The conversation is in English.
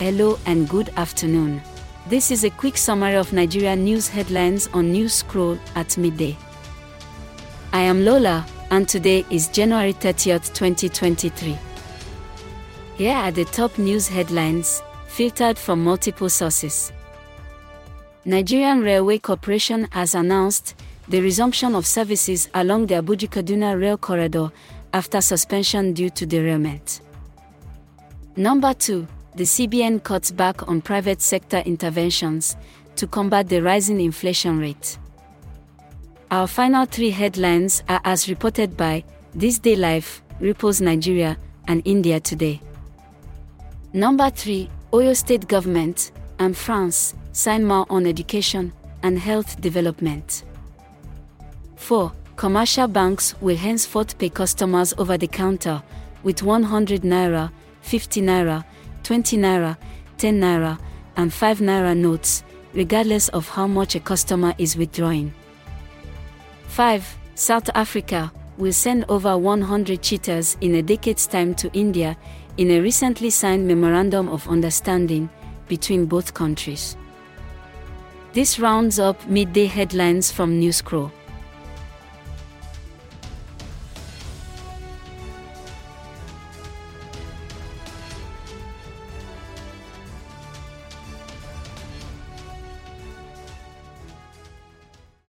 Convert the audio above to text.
Hello and good afternoon. This is a quick summary of Nigeria news headlines on News Scroll at midday. I am Lola, and today is January 30th, 2023. Here are the top news headlines, filtered from multiple sources. Nigerian Railway Corporation has announced the resumption of services along the Abuja Kaduna rail corridor after suspension due to derailment. Number 2 the CBN cuts back on private sector interventions to combat the rising inflation rate. Our final three headlines are as reported by This Day Life, Ripples Nigeria, and India Today. Number 3 Oyo State Government and France sign MoU on education and health development. 4. Commercial banks will henceforth pay customers over the counter with 100 naira, 50 naira, 20 naira, 10 naira, and 5 naira notes, regardless of how much a customer is withdrawing. 5. South Africa will send over 100 cheetahs in a decade's time to India in a recently signed Memorandum of Understanding between both countries. This rounds up midday headlines from Newscroll.